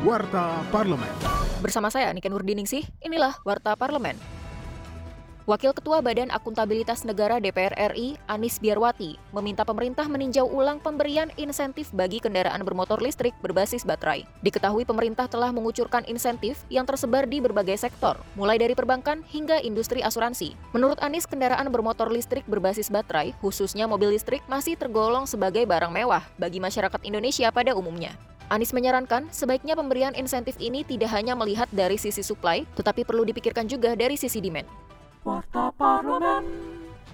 Warta Parlemen. Bersama saya Niken Nurdiningsih, inilah Warta Parlemen. Wakil Ketua Badan Akuntabilitas Negara DPR RI, Anis Biarwati, meminta pemerintah meninjau ulang pemberian insentif bagi kendaraan bermotor listrik berbasis baterai. Diketahui pemerintah telah mengucurkan insentif yang tersebar di berbagai sektor, mulai dari perbankan hingga industri asuransi. Menurut Anis, kendaraan bermotor listrik berbasis baterai, khususnya mobil listrik, masih tergolong sebagai barang mewah bagi masyarakat Indonesia pada umumnya. Anies menyarankan sebaiknya pemberian insentif ini tidak hanya melihat dari sisi supply, tetapi perlu dipikirkan juga dari sisi demand. Warta Parlemen.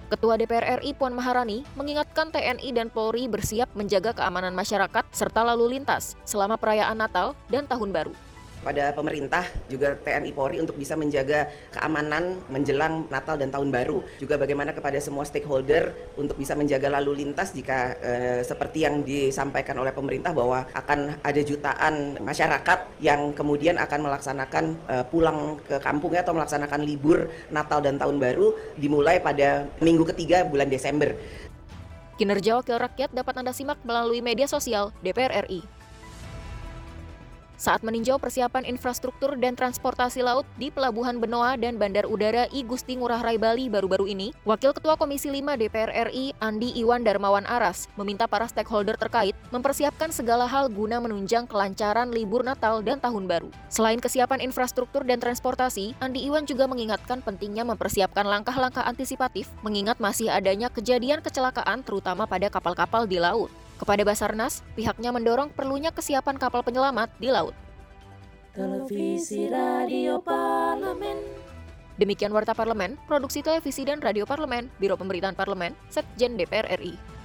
Ketua DPR RI Puan Maharani mengingatkan TNI dan Polri bersiap menjaga keamanan masyarakat serta lalu lintas selama perayaan Natal dan Tahun Baru pada pemerintah juga TNI Polri untuk bisa menjaga keamanan menjelang Natal dan Tahun Baru juga bagaimana kepada semua stakeholder untuk bisa menjaga lalu lintas jika eh, seperti yang disampaikan oleh pemerintah bahwa akan ada jutaan masyarakat yang kemudian akan melaksanakan eh, pulang ke kampungnya atau melaksanakan libur Natal dan Tahun Baru dimulai pada minggu ketiga bulan Desember. Kinerja Wakil Rakyat dapat Anda simak melalui media sosial DPR RI saat meninjau persiapan infrastruktur dan transportasi laut di Pelabuhan Benoa dan Bandar Udara I Gusti Ngurah Rai Bali baru-baru ini, Wakil Ketua Komisi 5 DPR RI Andi Iwan Darmawan Aras meminta para stakeholder terkait mempersiapkan segala hal guna menunjang kelancaran libur Natal dan Tahun Baru. Selain kesiapan infrastruktur dan transportasi, Andi Iwan juga mengingatkan pentingnya mempersiapkan langkah-langkah antisipatif mengingat masih adanya kejadian kecelakaan terutama pada kapal-kapal di laut. Kepada Basarnas, pihaknya mendorong perlunya kesiapan kapal penyelamat di laut. Televisi Radio Parlemen. Demikian Warta Parlemen, Produksi Televisi dan Radio Parlemen, Biro Pemberitaan Parlemen, Sekjen DPR RI.